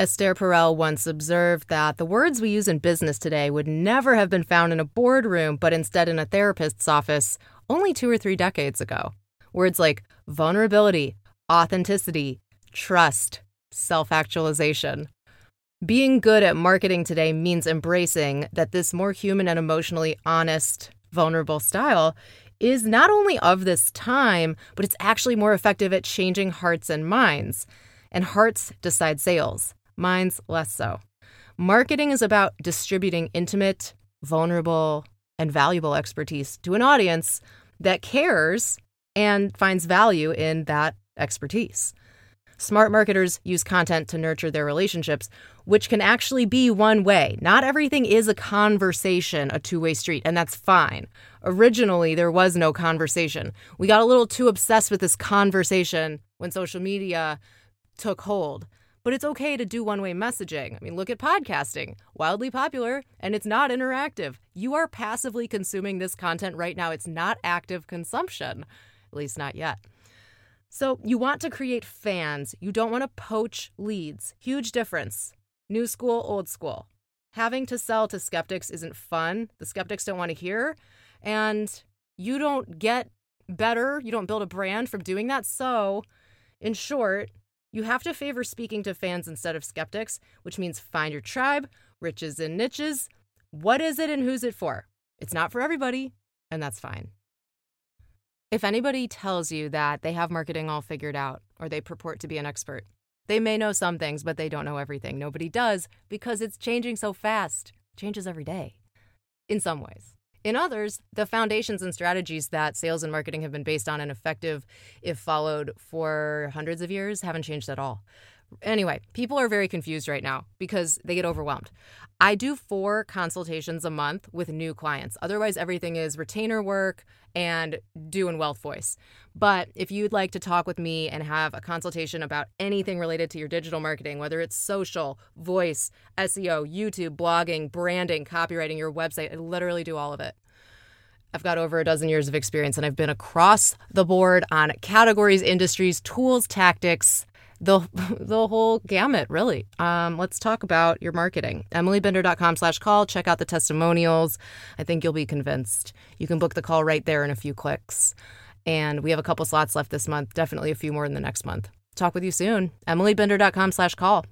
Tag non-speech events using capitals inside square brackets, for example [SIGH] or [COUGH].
Esther Perel once observed that the words we use in business today would never have been found in a boardroom, but instead in a therapist's office only two or three decades ago. Words like vulnerability, authenticity, trust, self actualization. Being good at marketing today means embracing that this more human and emotionally honest, vulnerable style is not only of this time, but it's actually more effective at changing hearts and minds. And hearts decide sales, minds less so. Marketing is about distributing intimate, vulnerable, and valuable expertise to an audience that cares and finds value in that expertise. Smart marketers use content to nurture their relationships, which can actually be one way. Not everything is a conversation, a two way street, and that's fine. Originally, there was no conversation. We got a little too obsessed with this conversation when social media took hold. But it's okay to do one way messaging. I mean, look at podcasting, wildly popular, and it's not interactive. You are passively consuming this content right now. It's not active consumption, at least not yet. So you want to create fans. You don't want to poach leads. Huge difference. New school, old school. Having to sell to skeptics isn't fun. The skeptics don't want to hear. And you don't get better. You don't build a brand from doing that. So, in short, you have to favor speaking to fans instead of skeptics, which means find your tribe, riches and niches. What is it and who's it for? It's not for everybody, and that's fine. If anybody tells you that they have marketing all figured out or they purport to be an expert, they may know some things, but they don't know everything. Nobody does because it's changing so fast. It changes every day in some ways. In others, the foundations and strategies that sales and marketing have been based on and effective if followed for hundreds of years haven't changed at all. Anyway, people are very confused right now because they get overwhelmed. I do four consultations a month with new clients. Otherwise, everything is retainer work and doing wealth voice. But if you'd like to talk with me and have a consultation about anything related to your digital marketing, whether it's social, voice, SEO, YouTube, blogging, branding, copywriting, your website, I literally do all of it. I've got over a dozen years of experience and I've been across the board on categories, industries, tools, tactics, the [LAUGHS] the whole gamut, really. Um, let's talk about your marketing. EmilyBinder.com slash call. Check out the testimonials. I think you'll be convinced. You can book the call right there in a few clicks. And we have a couple slots left this month, definitely a few more in the next month. Talk with you soon. EmilyBinder.com slash call.